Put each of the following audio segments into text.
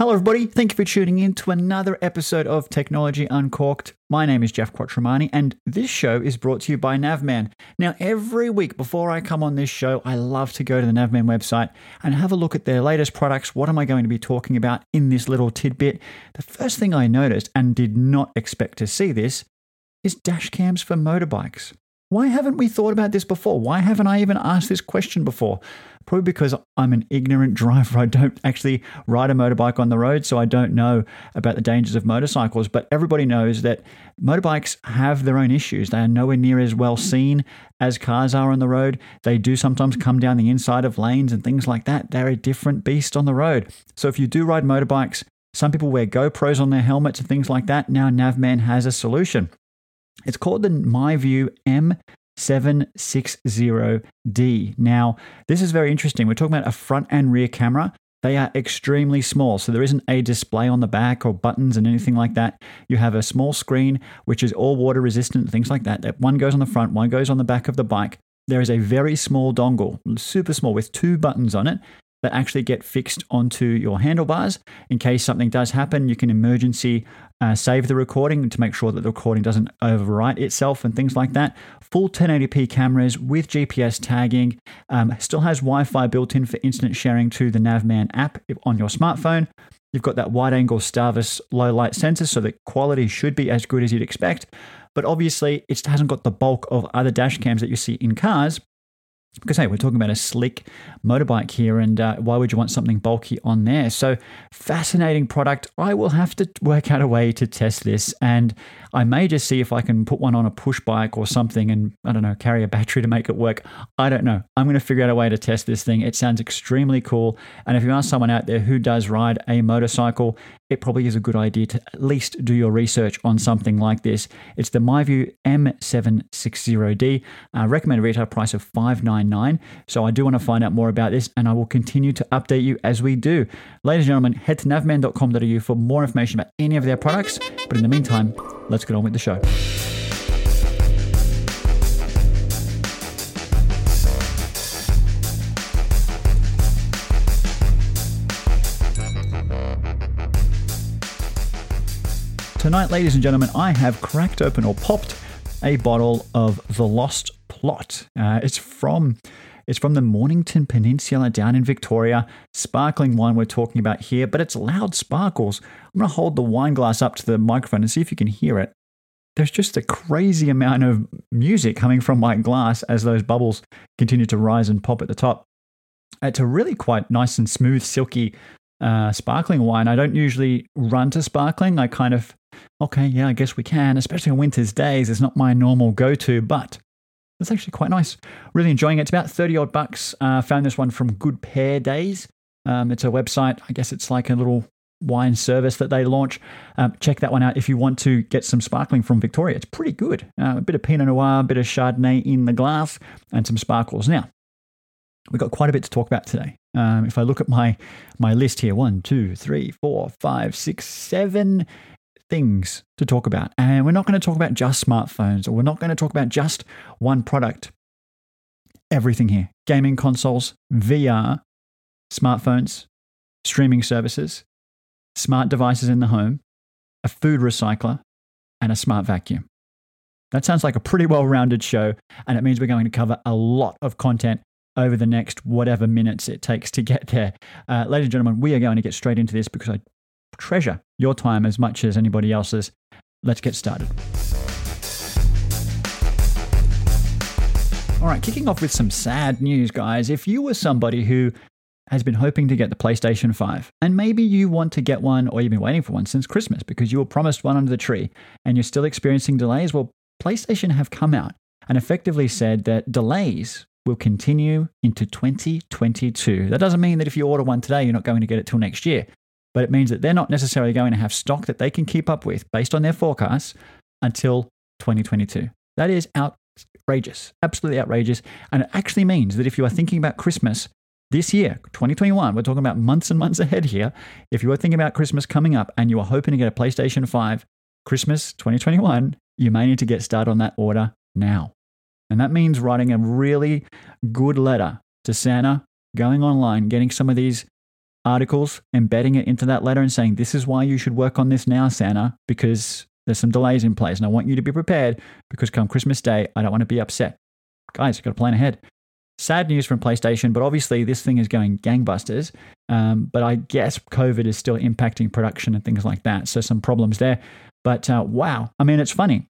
Hello, everybody. Thank you for tuning in to another episode of Technology Uncorked. My name is Jeff Quattromani, and this show is brought to you by Navman. Now, every week before I come on this show, I love to go to the Navman website and have a look at their latest products. What am I going to be talking about in this little tidbit? The first thing I noticed and did not expect to see this is dash cams for motorbikes. Why haven't we thought about this before? Why haven't I even asked this question before? Probably because I'm an ignorant driver. I don't actually ride a motorbike on the road, so I don't know about the dangers of motorcycles. But everybody knows that motorbikes have their own issues. They are nowhere near as well seen as cars are on the road. They do sometimes come down the inside of lanes and things like that. They're a different beast on the road. So if you do ride motorbikes, some people wear GoPros on their helmets and things like that. Now Navman has a solution. It's called the MiVue M760D. Now, this is very interesting. We're talking about a front and rear camera. They are extremely small, so there isn't a display on the back or buttons and anything like that. You have a small screen which is all water resistant, things like that. One goes on the front, one goes on the back of the bike. There is a very small dongle, super small, with two buttons on it that actually get fixed onto your handlebars. In case something does happen, you can emergency uh, save the recording to make sure that the recording doesn't overwrite itself and things like that. Full 1080p cameras with GPS tagging. Um, still has Wi Fi built in for instant sharing to the Navman app on your smartphone. You've got that wide angle Starvis low light sensor, so the quality should be as good as you'd expect. But obviously, it hasn't got the bulk of other dash cams that you see in cars because hey, we're talking about a slick motorbike here, and uh, why would you want something bulky on there? So, fascinating product. I will have to work out a way to test this, and I may just see if I can put one on a push bike or something, and I don't know, carry a battery to make it work. I don't know. I'm going to figure out a way to test this thing. It sounds extremely cool, and if you ask someone out there who does ride a motorcycle, it probably is a good idea to at least do your research on something like this. It's the MiVue M760D, uh, recommended retail price of 599 So I do want to find out more about this and I will continue to update you as we do. Ladies and gentlemen, head to navman.com.au for more information about any of their products. But in the meantime, let's get on with the show. Tonight, ladies and gentlemen, I have cracked open or popped a bottle of The Lost Plot. Uh, it's from it's from the Mornington Peninsula down in Victoria. Sparkling wine we're talking about here, but it's loud sparkles. I'm going to hold the wine glass up to the microphone and see if you can hear it. There's just a crazy amount of music coming from my glass as those bubbles continue to rise and pop at the top. It's a really quite nice and smooth, silky uh, sparkling wine. I don't usually run to sparkling. I kind of okay, yeah, I guess we can, especially on winter's days. It's not my normal go to, but it's actually quite nice. Really enjoying it. It's about 30 odd bucks. Uh, found this one from Good Pair Days. Um, it's a website. I guess it's like a little wine service that they launch. Um, check that one out if you want to get some sparkling from Victoria. It's pretty good. Uh, a bit of Pinot Noir, a bit of Chardonnay in the glass, and some sparkles. Now, we've got quite a bit to talk about today. Um, if I look at my my list here, one, two, three, four, five, six, seven things to talk about. And we're not going to talk about just smartphones or we're not going to talk about just one product. Everything here gaming consoles, VR, smartphones, streaming services, smart devices in the home, a food recycler, and a smart vacuum. That sounds like a pretty well rounded show, and it means we're going to cover a lot of content over the next whatever minutes it takes to get there. Uh, ladies and gentlemen, we are going to get straight into this because I treasure your time as much as anybody else's. Let's get started. All right, kicking off with some sad news, guys. If you were somebody who has been hoping to get the PlayStation 5, and maybe you want to get one or you've been waiting for one since Christmas because you were promised one under the tree and you're still experiencing delays, well, PlayStation have come out and effectively said that delays will continue into 2022. That doesn't mean that if you order one today, you're not going to get it till next year but it means that they're not necessarily going to have stock that they can keep up with based on their forecasts until 2022. That is outrageous, absolutely outrageous. And it actually means that if you are thinking about Christmas this year, 2021, we're talking about months and months ahead here. If you are thinking about Christmas coming up and you are hoping to get a PlayStation 5, Christmas 2021, you may need to get started on that order now. And that means writing a really good letter to Santa, going online, getting some of these articles, embedding it into that letter and saying, This is why you should work on this now, Santa, because there's some delays in place. And I want you to be prepared because come Christmas Day, I don't want to be upset. Guys, you've got to plan ahead. Sad news from PlayStation, but obviously this thing is going gangbusters. Um, but I guess COVID is still impacting production and things like that. So some problems there. But uh, wow, I mean, it's funny.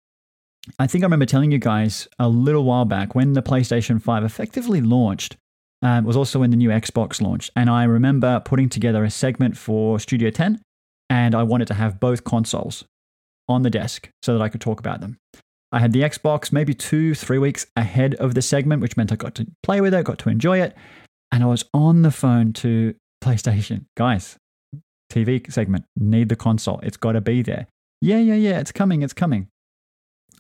I think I remember telling you guys a little while back when the PlayStation 5 effectively launched. Um, was also when the new Xbox launched. And I remember putting together a segment for Studio 10, and I wanted to have both consoles on the desk so that I could talk about them. I had the Xbox maybe two, three weeks ahead of the segment, which meant I got to play with it, got to enjoy it. And I was on the phone to PlayStation. Guys, TV segment, need the console. It's got to be there. Yeah, yeah, yeah, it's coming, it's coming.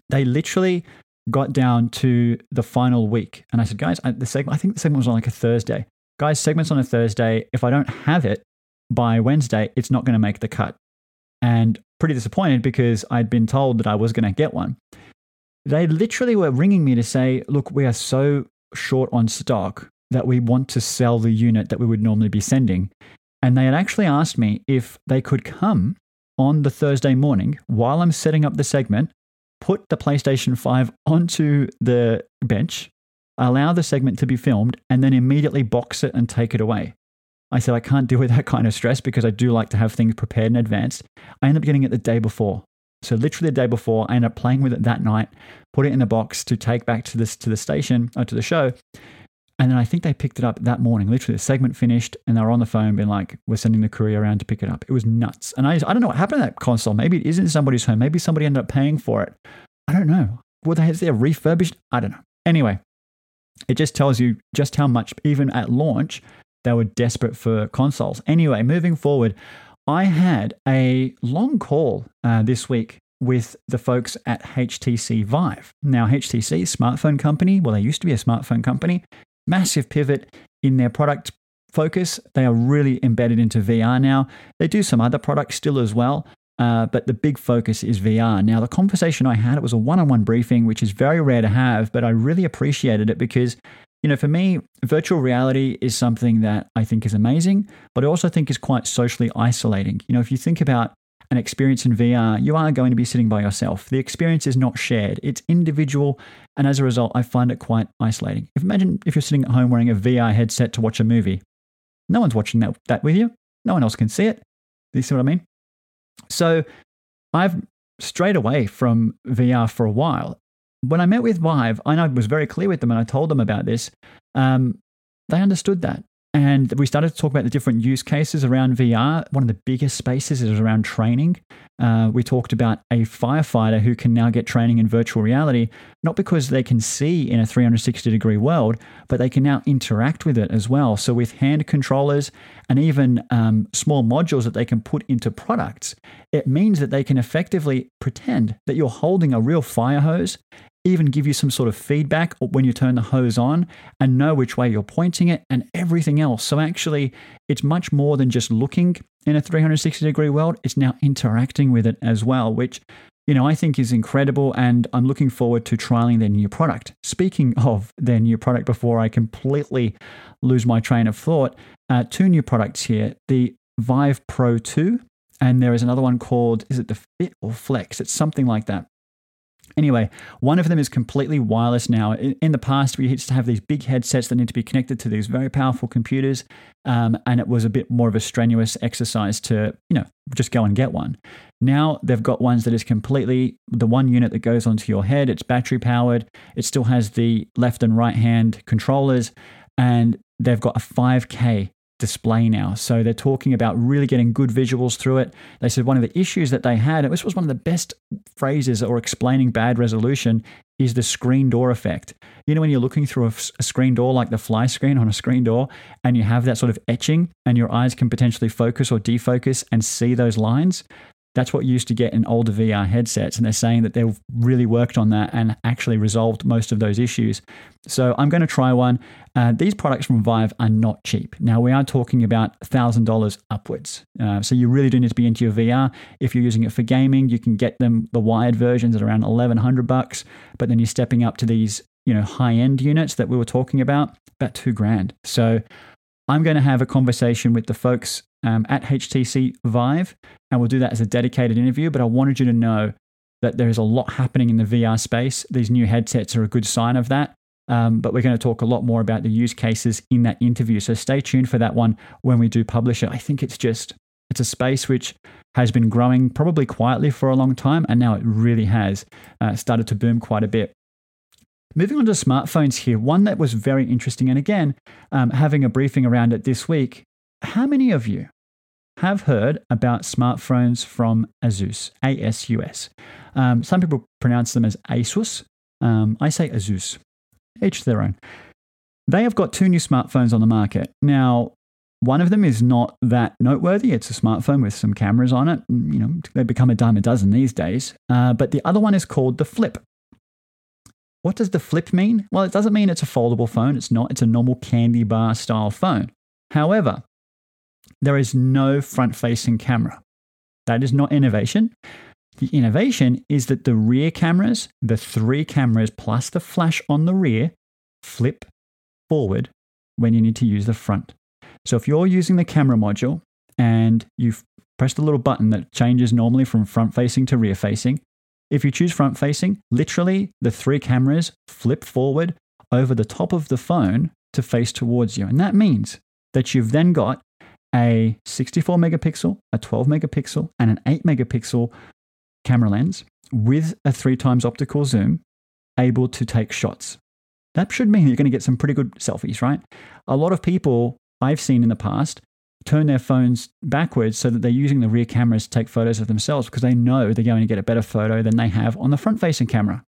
They literally got down to the final week. And I said, guys, the segment, I think the segment was on like a Thursday. Guys, segment's on a Thursday. If I don't have it by Wednesday, it's not going to make the cut. And pretty disappointed because I'd been told that I was going to get one. They literally were ringing me to say, look, we are so short on stock that we want to sell the unit that we would normally be sending. And they had actually asked me if they could come on the Thursday morning while I'm setting up the segment, put the PlayStation 5 onto the bench, allow the segment to be filmed, and then immediately box it and take it away. I said, I can't deal with that kind of stress because I do like to have things prepared in advance. I ended up getting it the day before. So literally the day before, I ended up playing with it that night, put it in the box to take back to this to the station or to the show. And then I think they picked it up that morning. Literally, the segment finished, and they were on the phone, being like, "We're sending the courier around to pick it up." It was nuts. And I, I don't know what happened to that console. Maybe it isn't somebody's home. Maybe somebody ended up paying for it. I don't know. Were they, is there refurbished? I don't know. Anyway, it just tells you just how much, even at launch, they were desperate for consoles. Anyway, moving forward, I had a long call uh, this week with the folks at HTC Vive. Now, HTC, smartphone company, well, they used to be a smartphone company, massive pivot in their product focus. They are really embedded into VR now. They do some other products still as well, uh, but the big focus is VR. Now, the conversation I had, it was a one on one briefing, which is very rare to have, but I really appreciated it because you know, for me, virtual reality is something that I think is amazing, but I also think is quite socially isolating. You know, if you think about an experience in VR, you are going to be sitting by yourself. The experience is not shared, it's individual. And as a result, I find it quite isolating. If imagine if you're sitting at home wearing a VR headset to watch a movie, no one's watching that, that with you. No one else can see it. Do you see what I mean? So I've strayed away from VR for a while when I met with Vive, I was very clear with them and I told them about this. Um, they understood that. And we started to talk about the different use cases around VR. One of the biggest spaces is around training. Uh, we talked about a firefighter who can now get training in virtual reality, not because they can see in a 360 degree world, but they can now interact with it as well. So, with hand controllers and even um, small modules that they can put into products, it means that they can effectively pretend that you're holding a real fire hose even give you some sort of feedback when you turn the hose on and know which way you're pointing it and everything else. So, actually, it's much more than just looking in a 360 degree world, it's now interacting with it as well, which you know, I think is incredible, and I'm looking forward to trialing their new product. Speaking of their new product, before I completely lose my train of thought, uh, two new products here the Vive Pro 2, and there is another one called, is it the Fit or Flex? It's something like that. Anyway, one of them is completely wireless now. In, the past, we used to have these big headsets that need to be connected to these very powerful computers, um, and it was a bit more of a strenuous exercise to, you know, just go and get one. Now they've got ones that is completely the one unit that goes onto your head. It's battery powered. It still has the left and right hand controllers, and they've got a 5K display now. So they're talking about really getting good visuals through it. They said one of the issues that they had, and this was one of the best phrases or explaining bad resolution, is the screen door effect. You know, when you're looking through a, a, screen door, like the fly screen on a screen door, and you have that sort of etching, and your eyes can potentially focus or defocus and see those lines. That's what you used to get in older VR headsets. And they're saying that they've really worked on that and actually resolved most of those issues. So I'm going to try one. Uh, these products from Vive are not cheap. Now, we are talking about $1,000 upwards. Uh, so you really do need to be into your VR. If you're using it for gaming, you can get them the wired versions at around 1100 bucks. But then you're stepping up to these you know high end units that we were talking about about two grand so I'm going to have a conversation with the folks um, at HTC Vive, and we'll do that as a dedicated interview. But I wanted you to know that there is a lot happening in the VR space. These new headsets are a good sign of that. Um, but we're going to talk a lot more about the use cases in that interview. So stay tuned for that one when we do publish it. I think it's just it's a space which has been growing probably quietly for a long time, and now it really has uh, started to boom quite a bit. Moving on to smartphones here, one that was very interesting, and again, um, having a briefing around it this week. How many of you have heard about smartphones from Asus, ASUS? Um, some people pronounce them as Asus. Um, I say Asus. Each their own. They have got two new smartphones on the market. Now, one of them is not that noteworthy. It's a smartphone with some cameras on it. You know, they become a dime a dozen these days. Uh, but the other one is called the Flip. What does the Flip mean? Well, it doesn't mean it's a foldable phone. It's not. It's a normal candy bar style phone. However, there is no front facing camera. That is not innovation. The innovation is that the rear cameras, the three cameras plus the flash on the rear, flip forward when you need to use the front. So if you're using the camera module and you've pressed the little button that changes normally from front facing to rear facing, if you choose front facing, literally the three cameras flip forward over the top of the phone to face towards you. And that means that you've then got a 64 megapixel, a 12 megapixel, and an 8 megapixel camera lens with a three times optical zoom able to take shots. That should mean you're going to get some pretty good selfies, right? A lot of people I've seen in the past turn their phones backwards so that they're using the rear cameras to take photos of themselves because they know they're going to get a better photo than they have on the front facing camera.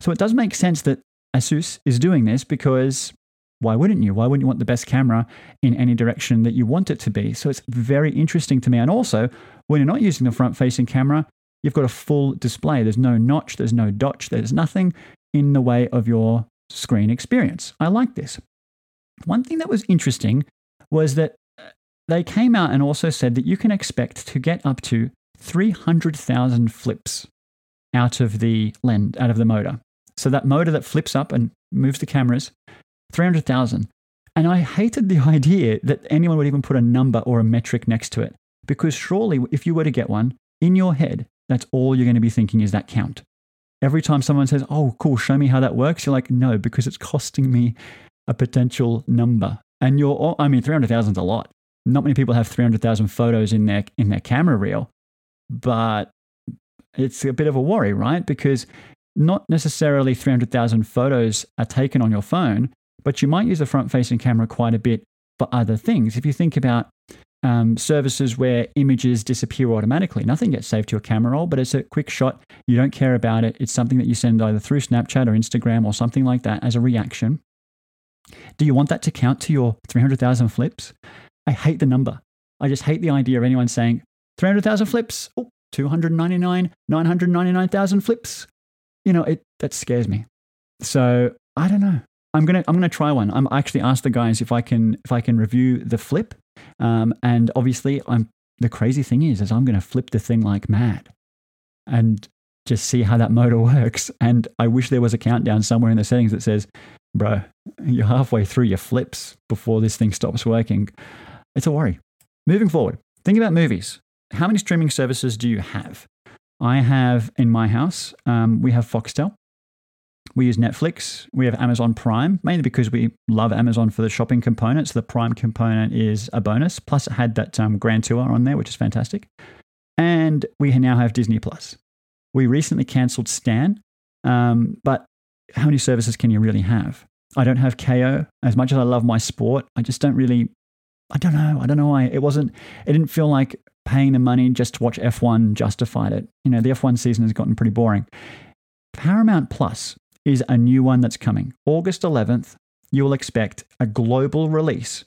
So it does make sense that Asus is doing this because why wouldn't you? Why wouldn't you want the best camera in any direction that you want it to be? So it's very interesting to me. And also, when you're not using the front facing camera, you've got a full display. There's no notch, there's no dotch, there's nothing in the way of your screen experience. I like this. One thing that was interesting was that they came out and also said that you can expect to get up to 300,000 flips out of the lens, out of the motor. So that motor that flips up and moves the cameras, 300,000. And I hated the idea that anyone would even put a number or a metric next to it. Because surely, if you were to get one, in your head, that's all you're going to be thinking is that count. Every time someone says, Oh, cool, show me how that works, you're like, No, because it's costing me a potential number. And you're, I mean, 300,000 is a lot. Not many people have 300,000 photos in their, in their camera reel, but it's a bit of a worry, right? Because not necessarily 300,000 photos are taken on your phone, but you might use the front facing camera quite a bit for other things. If you think about um, services where images disappear automatically, nothing gets saved to your camera roll, but it's a quick shot. You don't care about it. It's something that you send either through Snapchat or Instagram or something like that as a reaction. Do you want that to count to your 300,000 flips? I hate the number. I just hate the idea of anyone saying 300,000 flips, oh, 299, 999,000 flips. You know, it that scares me. So I don't know. I'm gonna I'm gonna try one. I'm actually asked the guys if I can if I can review the flip, um, and obviously I'm the crazy thing is is I'm gonna flip the thing like mad, and just see how that motor works. And I wish there was a countdown somewhere in the settings that says bro, you're halfway through your flips before this thing stops working. It's a worry. Moving forward, think about movies. How many streaming services do you have? I have in my house, um, we have Foxtel. We use Netflix. We have Amazon Prime, mainly because we love Amazon for the shopping components. The Prime component is a bonus. Plus, it had that um, Grand Tour on there, which is fantastic. And we now have Disney Plus. We recently cancelled Stan, um, but how many services can you really have? I don't have Kayo. As much as I love my sport, I just don't really, I don't know. I don't know why. It wasn't, it didn't feel like paying the money just to watch F1 justified it. You know, the F1 season has gotten pretty boring. Paramount Plus is a new one that's coming. August 11th, you will expect a global release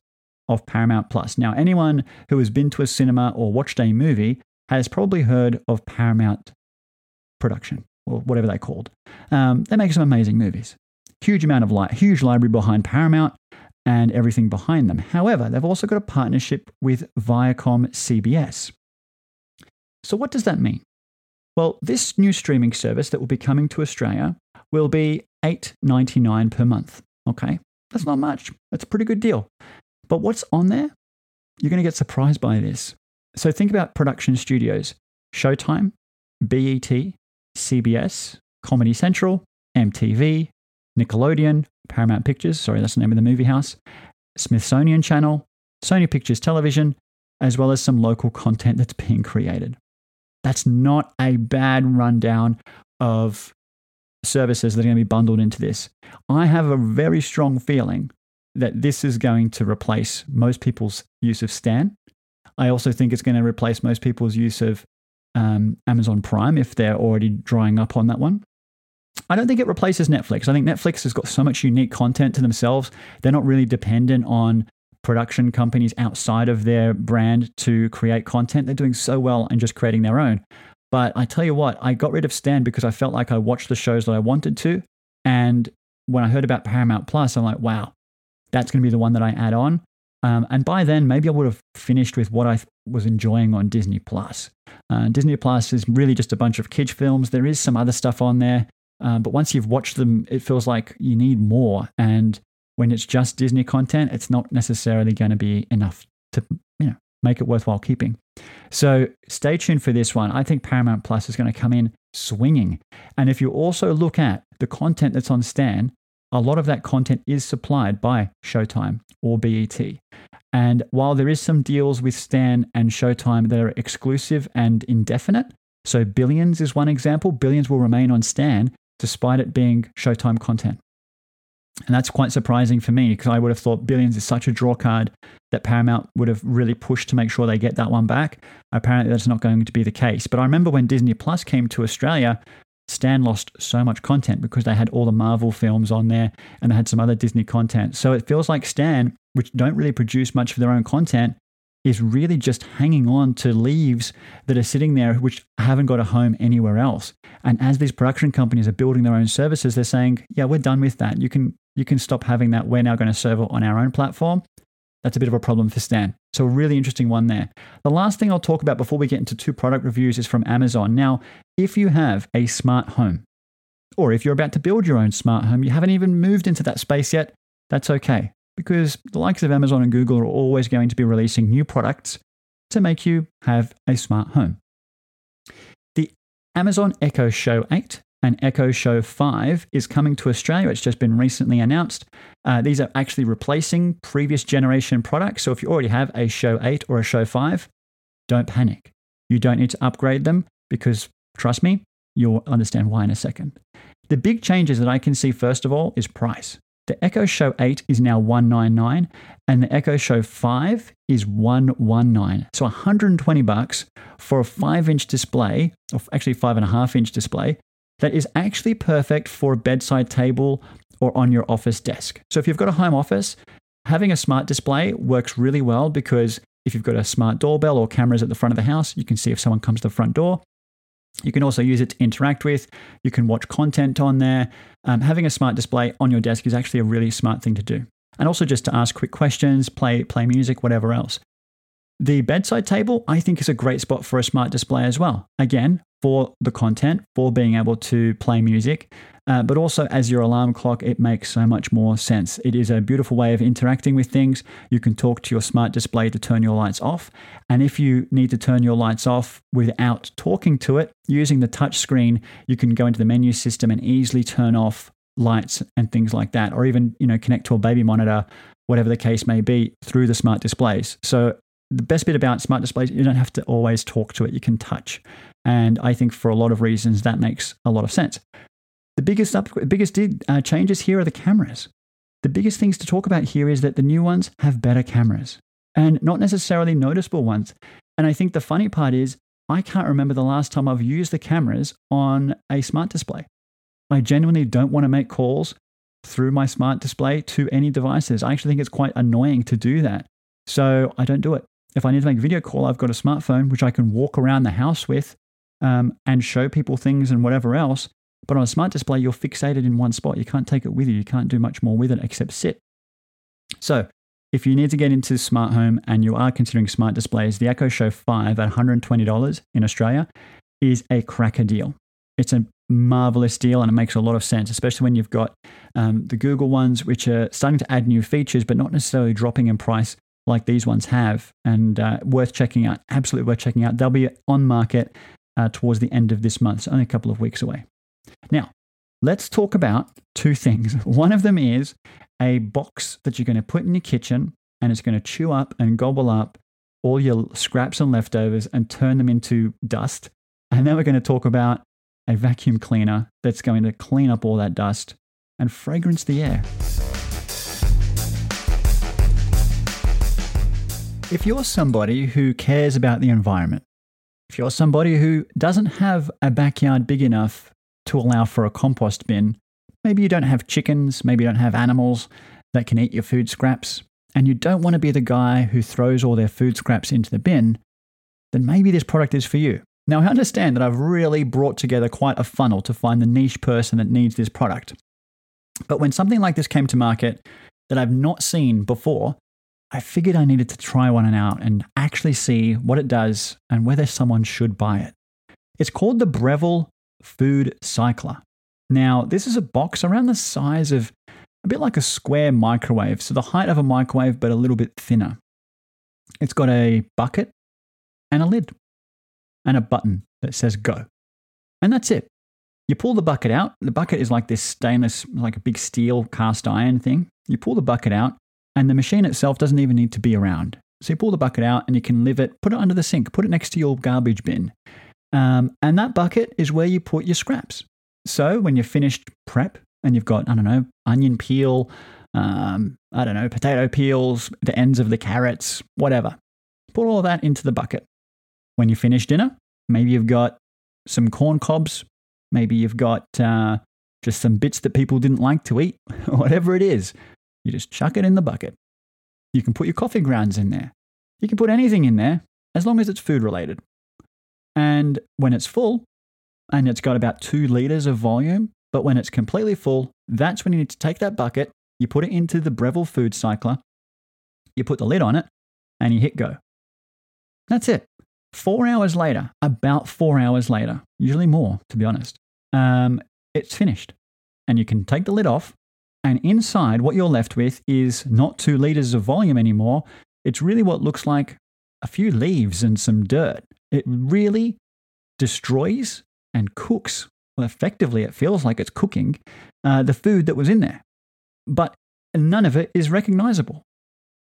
of Paramount Plus. Now, anyone who has been to a cinema or watched a movie has probably heard of Paramount Production or whatever they're called. Um, they make some amazing movies. Huge amount of light, huge library behind Paramount and everything behind them. However, they've also got a partnership with Viacom CBS. So, what does that mean? Well, this new streaming service that will be coming to Australia will be $8.99 per month. Okay, that's not much. That's a pretty good deal. But what's on there? You're going to get surprised by this. So think about production studios Showtime, BET, CBS, Comedy Central, MTV, Nickelodeon, Paramount Pictures, sorry, that's the name of the movie house, Smithsonian Channel, Sony Pictures Television, as well as some local content that's being created. That's not a bad rundown of services that are going to be bundled into this. I have a very strong feeling that this is going to replace most people's use of Stan. I also think it's going to replace most people's use of um, Amazon Prime if they're already drying up on that one. I don't think it replaces Netflix. I think Netflix has got so much unique content to themselves. They're not really dependent on production companies outside of their brand to create content. They're doing so well and just creating their own. But I tell you what, I got rid of Stan because I felt like I watched the shows that I wanted to. And when I heard about Paramount Plus, I'm like, wow, that's going to be the one that I add on. Um, and by then, maybe I would have finished with what I was enjoying on Disney Plus. Uh, Disney Plus is really just a bunch of kids' films. There is some other stuff on there, uh, but once you've watched them, it feels like you need more. And when it's just Disney content, it's not necessarily going to be enough to you know make it worthwhile keeping. So stay tuned for this one. I think Paramount Plus is going to come in swinging. And if you also look at the content that's on Stan, a lot of that content is supplied by Showtime or BET. And while there is some deals with Stan and Showtime that are exclusive and indefinite, so Billions is one example, Billions will remain on Stan despite it being Showtime content. And that's quite surprising for me because I would have thought Billions is such a draw card that Paramount would have really pushed to make sure they get that one back. Apparently, that's not going to be the case. But I remember when Disney Plus came to Australia, Stan lost so much content because they had all the Marvel films on there and they had some other Disney content. So it feels like Stan, which don't really produce much of their own content, is really just hanging on to leaves that are sitting there which haven't got a home anywhere else. And as these production companies are building their own services, they're saying, "Yeah, we're done with that. You can you can stop having that. We're now going to serve it on our own platform." That's a bit of a problem for Stan. So, a really interesting one there. The last thing I'll talk about before we get into two product reviews is from Amazon. Now, if you have a smart home, or if you're about to build your own smart home, you haven't even moved into that space yet, that's okay because the likes of Amazon and Google are always going to be releasing new products to make you have a smart home. The Amazon Echo Show 8 and Echo Show 5 is coming to Australia. It's just been recently announced. Uh, these are actually replacing previous generation products. So if you already have a Show 8 or a Show 5, don't panic. You don't need to upgrade them because, trust me, you'll understand why in a second. The big changes that I can see, first of all, is price. The Echo Show 8 is now 199 and the Echo Show 5 is 119. So 120 bucks for a 5-inch display, or actually 5.5 inch display, that is actually perfect for a bedside table or on your office desk. So if you've got a home office, having a smart display works really well because if you've got a smart doorbell or cameras at the front of the house, you can see if someone comes to the front door. You can also use it to interact with. You can watch content on there. Um, having a smart display on your desk is actually a really smart thing to do. And also just to ask quick questions, play, play music, whatever else. The bedside table, I think, is a great spot for a smart display as well. Again, for the content, for being able to play music, uh, but also as your alarm clock, it makes so much more sense. It is a beautiful way of interacting with things. You can talk to your smart display to turn your lights off. And if you need to turn your lights off without talking to it, using the touch screen, you can go into the menu system and easily turn off lights and things like that, or even you know connect to a baby monitor, whatever the case may be, through the smart displays. So the best bit about smart displays, you don't have to always talk to it, you can touch. And I think for a lot of reasons, that makes a lot of sense. The biggest, up, biggest uh, changes here are the cameras. The biggest things to talk about here is that the new ones have better cameras and not necessarily noticeable ones. And I think the funny part is, I can't remember the last time I've used the cameras on a smart display. I genuinely don't want to make calls through my smart display to any devices. I actually think it's quite annoying to do that. So I don't do it. If I need to make a video call, I've got a smartphone which I can walk around the house with um, and show people things and whatever else. But on a smart display, you're fixated in one spot. You can't take it with you. You can't do much more with it except sit. So, if you need to get into smart home and you are considering smart displays, the Echo Show 5 at $120 in Australia is a cracker deal. It's a marvelous deal and it makes a lot of sense, especially when you've got um, the Google ones, which are starting to add new features, but not necessarily dropping in price like these ones have. And uh, worth checking out, absolutely worth checking out. They'll be on market uh, towards the end of this month, so only a couple of weeks away. Now, let's talk about two things. One of them is a box that you're going to put in your kitchen and it's going to chew up and gobble up all your scraps and leftovers and turn them into dust. And then we're going to talk about a vacuum cleaner that's going to clean up all that dust and fragrance the air. If you're somebody who cares about the environment, if you're somebody who doesn't have a backyard big enough to allow for a compost bin, maybe you don't have chickens, maybe you don't have animals that can eat your food scraps, and you don't want to be the guy who throws all their food scraps into the bin, then maybe this product is for you. Now, I understand that I've really brought together quite a funnel to find the niche person that needs this product. But when something like this came to market that I've not seen before, I figured I needed to try one out and actually see what it does and whether someone should buy it. It's called the Breville Food Cycler. Now, this is a box around the size of a bit like a square microwave, so the height of a microwave, but a little bit thinner. It's got a bucket and a lid and a button that says go. And that's it. You pull the bucket out. The bucket is like this stainless, like a big steel cast iron thing. You pull the bucket out, and the machine itself doesn't even need to be around. So you pull the bucket out and you can live it, put it under the sink, put it next to your garbage bin. Um, and that bucket is where you put your scraps. So when you're finished prep and you've got, I don't know, onion peel, um, I don't know, potato peels, the ends of the carrots, whatever, put all that into the bucket. When you finish dinner, maybe you've got some corn cobs, maybe you've got uh, just some bits that people didn't like to eat, whatever it is, you just chuck it in the bucket. You can put your coffee grounds in there. You can put anything in there as long as it's food related. And when it's full, and it's got about two liters of volume, but when it's completely full, that's when you need to take that bucket, you put it into the Breville food cycler, you put the lid on it, and you hit go. That's it. Four hours later, about four hours later, usually more, to be honest, um, it's finished. And you can take the lid off, and inside, what you're left with is not two liters of volume anymore. It's really what looks like a few leaves and some dirt. It really destroys and cooks. Well, effectively, it feels like it's cooking uh, the food that was in there. But none of it is recognizable.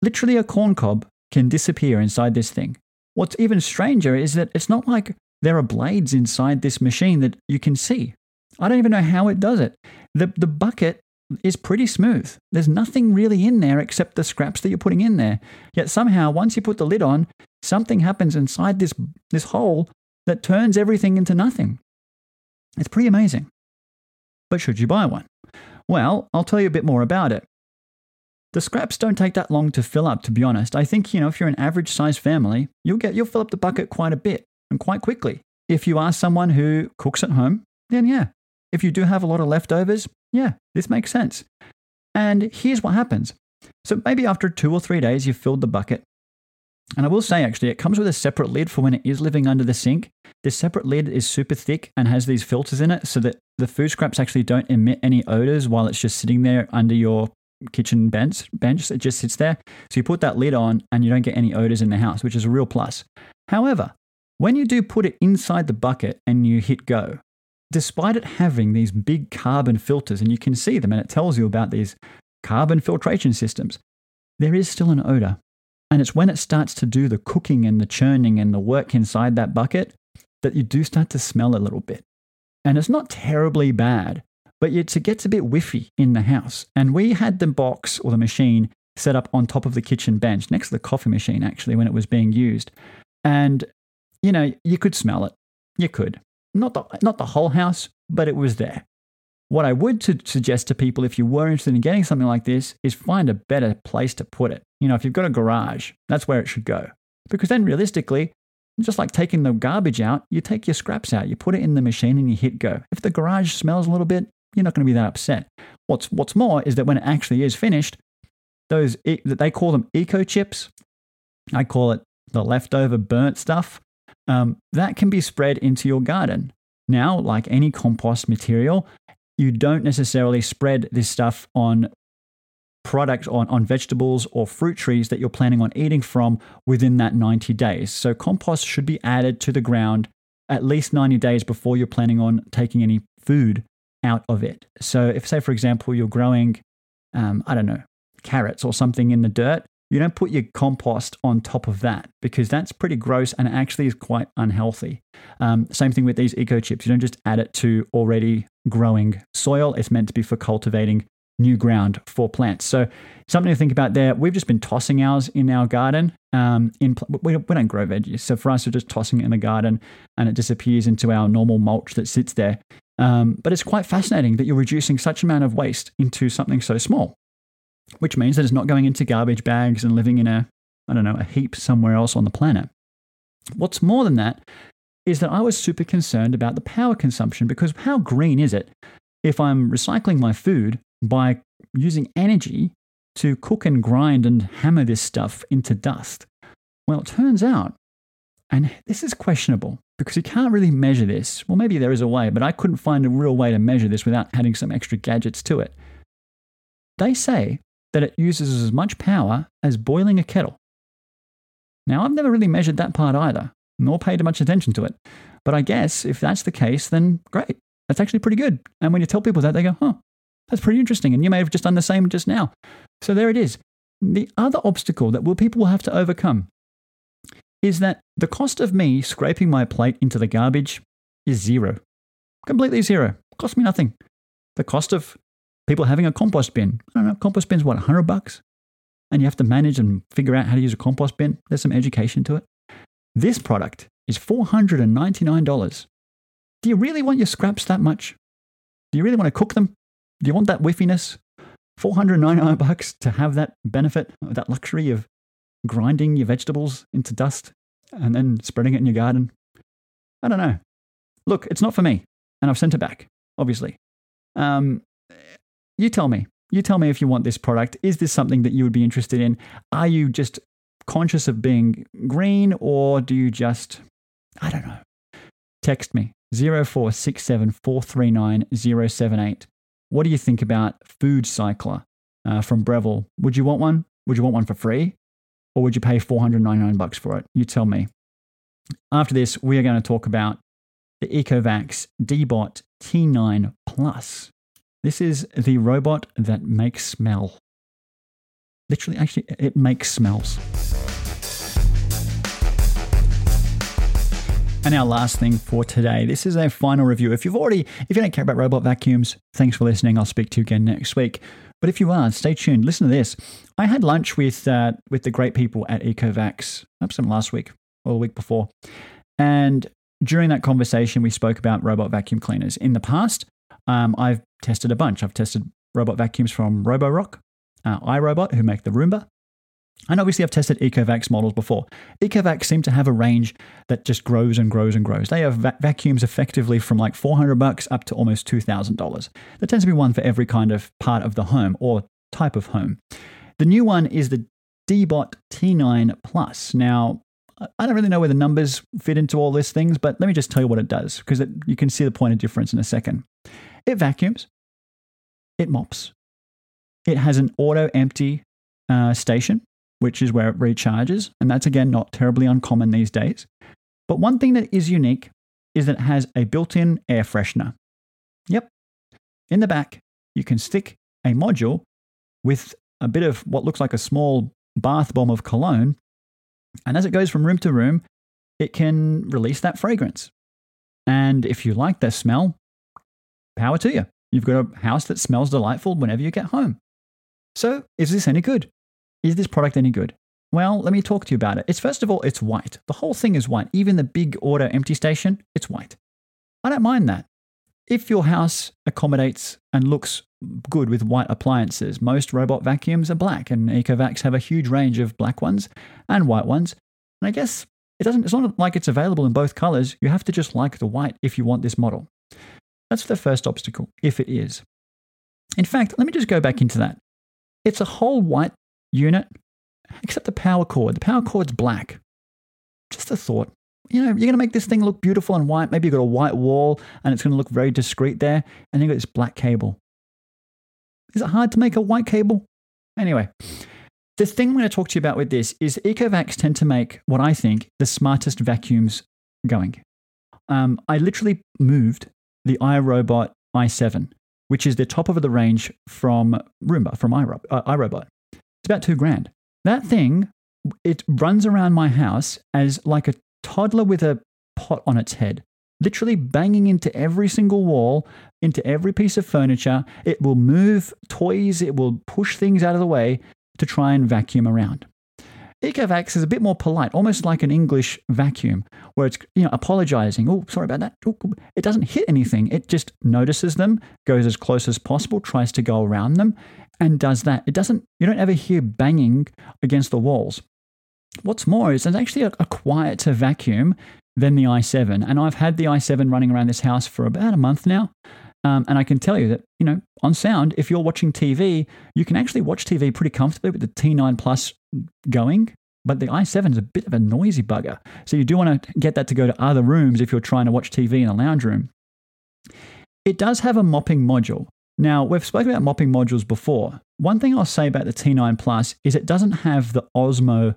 Literally, a corn cob can disappear inside this thing. What's even stranger is that it's not like there are blades inside this machine that you can see. I don't even know how it does it. The, the bucket is pretty smooth. There's nothing really in there except the scraps that you're putting in there. Yet somehow, once you put the lid on, something happens inside this, this hole that turns everything into nothing. It's pretty amazing. But should you buy one? Well, I'll tell you a bit more about it. The scraps don't take that long to fill up, to be honest. I think, you know, if you're an average sized family, you'll get you'll fill up the bucket quite a bit and quite quickly. If you are someone who cooks at home, then yeah. If you do have a lot of leftovers, yeah, this makes sense. And here's what happens. So maybe after two or three days, you've filled the bucket. And I will say, actually, it comes with a separate lid for when it is living under the sink. This separate lid is super thick and has these filters in it so that the food scraps actually don't emit any odors while it's just sitting there under your kitchen bench bench It just sits there. So you put that lid on and you don't get any odors in the house, which is a real plus. However, when you do put it inside the bucket and you hit go, despite it having these big carbon filters, and you can see them and it tells you about these carbon filtration systems, there is still an odor. And it's when it starts to do the cooking and the churning and the work inside that bucket that you do start to smell a little bit. And it's not terribly bad, but it gets a bit whiffy in the house. And we had the box or the machine set up on top of the kitchen bench next to the coffee machine, actually, when it was being used. And, you know, you could smell it. You could. Not the, not the whole house, but it was there. What I would to suggest to people, if you were interested in getting something like this, is find a better place to put it. You know, if you've got a garage, that's where it should go. Because then realistically, just like taking the garbage out, you take your scraps out, you put it in the machine and you hit go. If the garage smells a little bit, you're not going to be that upset. What's, what's more is that when it actually is finished, those that they call them eco chips. I call it the leftover burnt stuff. Um, that can be spread into your garden. Now, like any compost material, you don't necessarily spread this stuff on product on, on vegetables or fruit trees that you're planning on eating from within that 90 days. So compost should be added to the ground at least 90 days before you're planning on taking any food out of it. So if say for example you're growing um, I don't know, carrots or something in the dirt, you don't put your compost on top of that because that's pretty gross and actually is quite unhealthy. Um, same thing with these eco chips. You don't just add it to already growing soil. It's meant to be for cultivating new ground for plants. So something to think about there. We've just been tossing ours in our garden. Um, in we, we don't grow veggies, so for us, we're just tossing it in the garden, and it disappears into our normal mulch that sits there. Um, but it's quite fascinating that you're reducing such amount of waste into something so small which means that it's not going into garbage bags and living in a, I don't know, a heap somewhere else on the planet. What's more than that is that I was super concerned about the power consumption because how green is it if I'm recycling my food by using energy to cook and grind and hammer this stuff into dust? Well, it turns out, and this is questionable because you can't really measure this. Well, maybe there is a way, but I couldn't find a real way to measure this without adding some extra gadgets to it. They say that it uses as much power as boiling a kettle. Now, I've never really measured that part either, nor paid much attention to it. But I guess if that's the case, then great. That's actually pretty good. And when you tell people that, they go, huh, that's pretty interesting. And you may have just done the same just now. So there it is. The other obstacle that people will have to overcome is that the cost of me scraping my plate into the garbage is zero. Completely zero. Cost me nothing. The cost of people having a compost bin. I don't know, compost bin's what, 100 bucks? And you have to manage and figure out how to use a compost bin. There's some education to it. This product is $499. Do you really want your scraps that much? Do you really want to cook them? Do you want that whiffiness? 499 bucks to have that benefit, that luxury of grinding your vegetables into dust and then spreading it in your garden? I don't know. Look, it's not for me, and I've sent it back, obviously. Um, you tell me. You tell me if you want this product. Is this something that you would be interested in? Are you just conscious of being green or do you just, I don't know. Text me 0467 What do you think about Food Cycler uh, from Breville? Would you want one? Would you want one for free? Or would you pay 499 bucks for it? You tell me. After this, we are going to talk about the Ecovacs Deebot T9 Plus. This is the robot that makes smell. Literally, actually, it makes smells. And our last thing for today, this is a final review. If you've already, if you don't care about robot vacuums, thanks for listening. I'll speak to you again next week. But if you are, stay tuned. Listen to this. I had lunch with uh, with the great people at Ecovacs, perhaps last week or the week before, and during that conversation, we spoke about robot vacuum cleaners. In the past, um, I've tested a bunch. I've tested robot vacuums from Roborock, uh, iRobot, who make the Roomba. And obviously, I've tested Ecovacs models before. Ecovacs seem to have a range that just grows and grows and grows. They have va- vacuums effectively from like 400 bucks up to almost $2,000. There tends to be one for every kind of part of the home or type of home. The new one is the Deebot T9 Plus. Now, I don't really know where the numbers fit into all these things, but let me just tell you what it does because you can see the point of difference in a second. It vacuums, it mops, it has an auto empty uh, station, which is where it recharges. And that's again not terribly uncommon these days. But one thing that is unique is that it has a built in air freshener. Yep. In the back, you can stick a module with a bit of what looks like a small bath bomb of cologne. And as it goes from room to room, it can release that fragrance. And if you like the smell, power to you. You've got a house that smells delightful whenever you get home. So, is this any good? Is this product any good? Well, let me talk to you about it. It's first of all, it's white. The whole thing is white. Even the big auto empty station, it's white. I don't mind that. If your house accommodates and looks good with white appliances, most robot vacuums are black, and Ecovacs have a huge range of black ones and white ones. And I guess it doesn't, it's not like it's available in both colors. You have to just like the white if you want this model. That's the first obstacle, if it is. In fact, let me just go back into that. It's a whole white unit, except the power cord. The power cord's black. Just a thought. you know, you're going to make this thing look beautiful and white. Maybe you've got a white wall and it's going to look very discreet there. And then you've got this black cable. Is it hard to make a white cable? Anyway, the thing I'm going to talk to you about with this is Ecovacs tend to make what I think the smartest vacuums going. Um, I literally moved the iRobot i7, which is the top of the range from Roomba, from iRobot. Uh, iRobot. It's about two grand. That thing, it runs around my house as like a toddler with a pot on its head, literally banging into every single wall, into every piece of furniture. It will move toys, it will push things out of the way to try and vacuum around. Ecovacs is a bit more polite, almost like an English vacuum, where it's you know apologizing. Oh, sorry about that. It doesn't hit anything. It just notices them, goes as close as possible, tries to go around them, and does that. It doesn't. You don't ever hear banging against the walls. What's more is it's actually a, a quieter vacuum than the i7, and I've had the i7 running around this house for about a month now. Um, and I can tell you that, you know, on sound, if you're watching TV, you can actually watch TV pretty comfortably with the T9 Plus going. But the i7 is a bit of a noisy bugger. So you do want to get that to go to other rooms if you're trying to watch TV in a lounge room. It does have a mopping module. Now, we've spoken about mopping modules before. One thing I'll say about the T9 Plus is it doesn't have the OZMO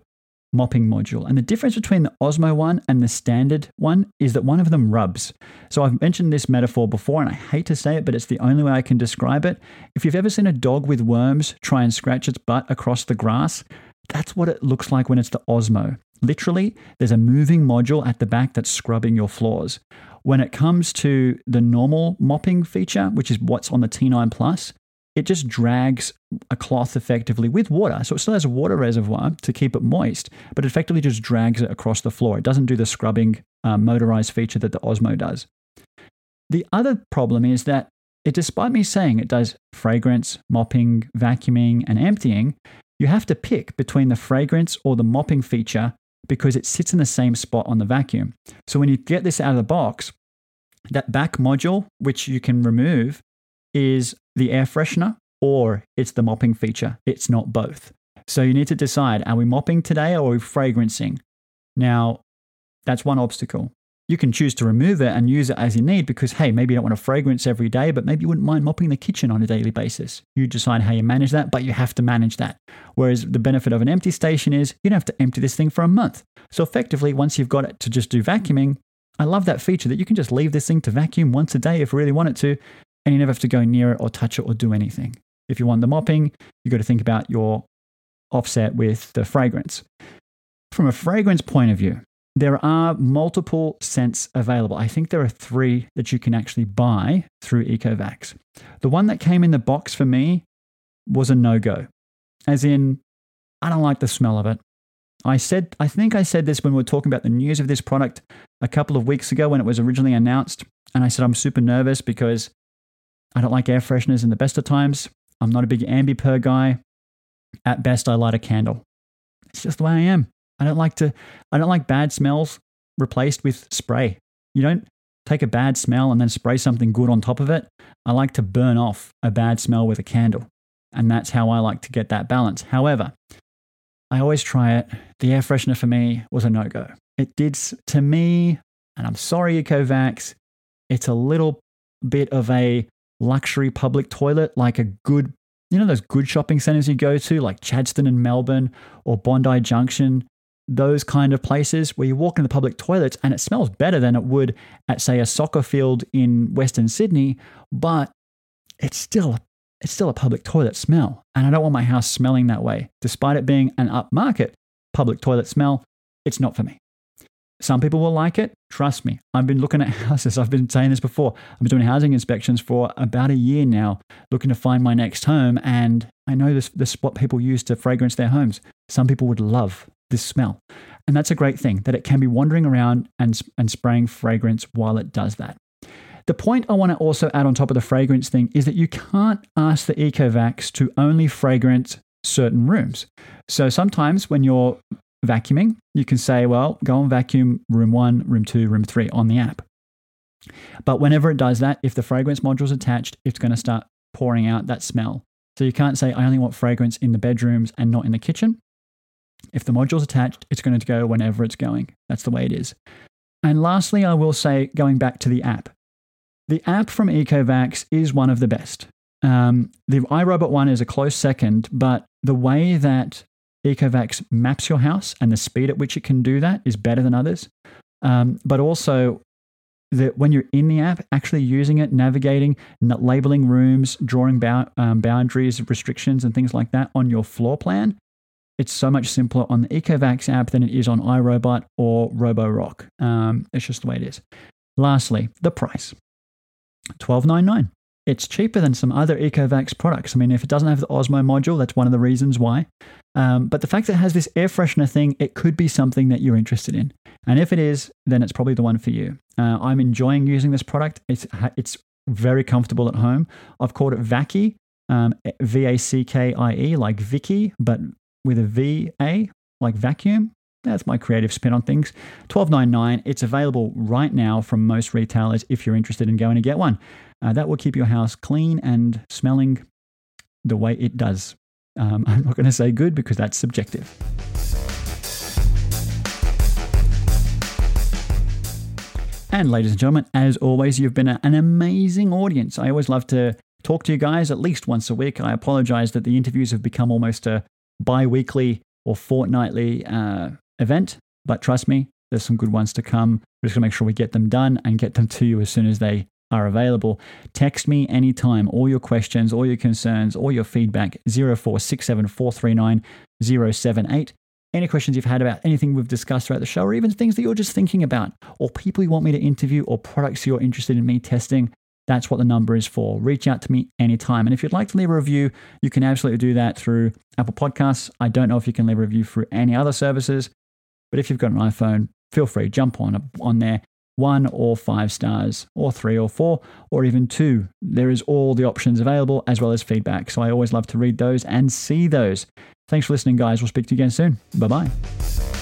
mopping module. And the difference between the OZMO one and the standard one is that one of them rubs. So I've mentioned this metaphor before, and I hate to say it, but it's the only way I can describe it. If you've ever seen a dog with worms try and scratch its butt across the grass, that's what it looks like when it's the OZMO. Literally, there's a moving module at the back that's scrubbing your floors. When it comes to the normal mopping feature, which is what's on the T9 Plus, it just drags a cloth effectively with water. So it still has a water reservoir to keep it moist, but it effectively just drags it across the floor. It doesn't do the scrubbing uh, motorized feature that the OZMO does. The other problem is that it, despite me saying it does fragrance, mopping, vacuuming, and emptying, you have to pick between the fragrance or the mopping feature because it sits in the same spot on the vacuum. So when you get this out of the box, that back module, which you can remove, is the air freshener or it's the mopping feature. It's not both. So you need to decide are we mopping today or are we fragrancing? Now, that's one obstacle. You can choose to remove it and use it as you need because, hey, maybe you don't want a fragrance every day, but maybe you wouldn't mind mopping the kitchen on a daily basis. You decide how you manage that, but you have to manage that. Whereas the benefit of an empty station is you don't have to empty this thing for a month. So effectively, once you've got it to just do vacuuming, I love that feature that you can just leave this thing to vacuum once a day if you really want it to, and you never have to go near it or touch it or do anything. If you want the mopping, you've got to think about your offset with the fragrance. From a fragrance point of view, there are multiple scents available. I think there are three that you can actually buy through Ecovacs. The one that came in the box for me was a no go, as in, I don't like the smell of it. I said, I think I said this when we were talking about the news of this product a couple of weeks ago when it was originally announced. And I said, I'm super nervous because I don't like air fresheners in the best of times. I'm not a big Ambi Pur guy. At best, I light a candle. It's just the way I am. I don't like to. I don't like bad smells replaced with spray. You don't take a bad smell and then spray something good on top of it. I like to burn off a bad smell with a candle, and that's how I like to get that balance. However, I always try it. The air freshener for me was a no go. It did to me, and I'm sorry, Ecovacs. It's a little bit of a luxury public toilet, like a good, you know, those good shopping centers you go to, like Chadstone in Melbourne or Bondi Junction, those kind of places where you walk in the public toilets and it smells better than it would at, say, a soccer field in Western Sydney, but it's still it's still a public toilet smell. And I don't want my house smelling that way. Despite it being an upmarket public toilet smell, it's not for me. Some people will like it. Trust me. I've been looking at houses. I've been saying this before. I've been doing housing inspections for about a year now, looking to find my next home. And I know this, this is what people use to fragrance their homes. Some people would love this smell. And that's a great thing that it can be wandering around and, and spraying fragrance while it does that. The point I want to also add on top of the fragrance thing is that you can't ask the Ecovacs to only fragrance certain rooms. So sometimes when you're vacuuming, you can say, well, go and vacuum room one, room two, room three on the app. But whenever it does that, if the fragrance module is attached, it's going to start pouring out that smell. So you can't say, I only want fragrance in the bedrooms and not in the kitchen. If the module's attached, it's going to go whenever it's going. That's the way it is. And lastly, I will say, going back to the app, the app from Ecovacs is one of the best. Um, the iRobot one is a close second, but the way that Ecovacs maps your house and the speed at which it can do that is better than others. Um, but also, that when you're in the app, actually using it, navigating, labeling rooms, drawing um, boundaries, restrictions, and things like that on your floor plan, it's so much simpler on the Ecovacs app than it is on iRobot or Roborock. Um, it's just the way it is. Lastly, the price. $12.99. It's cheaper than some other Ecovacs products. I mean, if it doesn't have the OZMO module, that's one of the reasons why. Um, but the fact that it has this air freshener thing, it could be something that you're interested in. And if it is, then it's probably the one for you. Uh, I'm enjoying using this product. It's it's very comfortable at home. I've called it Vackie, um, V A C K I E, like Vicky, but with a V A, like vacuum. That's my creative spin on things. $12.99. It's available right now from most retailers if you're interested in going to get one. Uh, that will keep your house clean and smelling the way it does. Um, I'm not going to say good because that's subjective. And ladies and gentlemen, as always, you've been an amazing audience. I always love to talk to you guys at least once a week. I apologize that the interviews have become almost a bi weekly or fortnightly uh, event, but trust me, there's some good ones to come. We're just going to make sure we get them done and get them to you as soon as they are available. Text me anytime, all your questions, all your concerns, all your feedback, 0467439078. Any questions you've had about anything we've discussed throughout the show, or even things that you're just thinking about, or people you want me to interview, or products you're interested in me testing, that's what the number is for. Reach out to me anytime. And if you'd like to leave a review, you can absolutely do that through Apple Podcasts. I don't know if you can leave a review through any other services, but if you've got an iPhone, feel free, jump on, on there one or five stars, or three or four, or even two. There is all the options available as well as feedback. So I always love to read those and see those. Thanks for listening, guys. We'll speak to you again soon. Bye bye.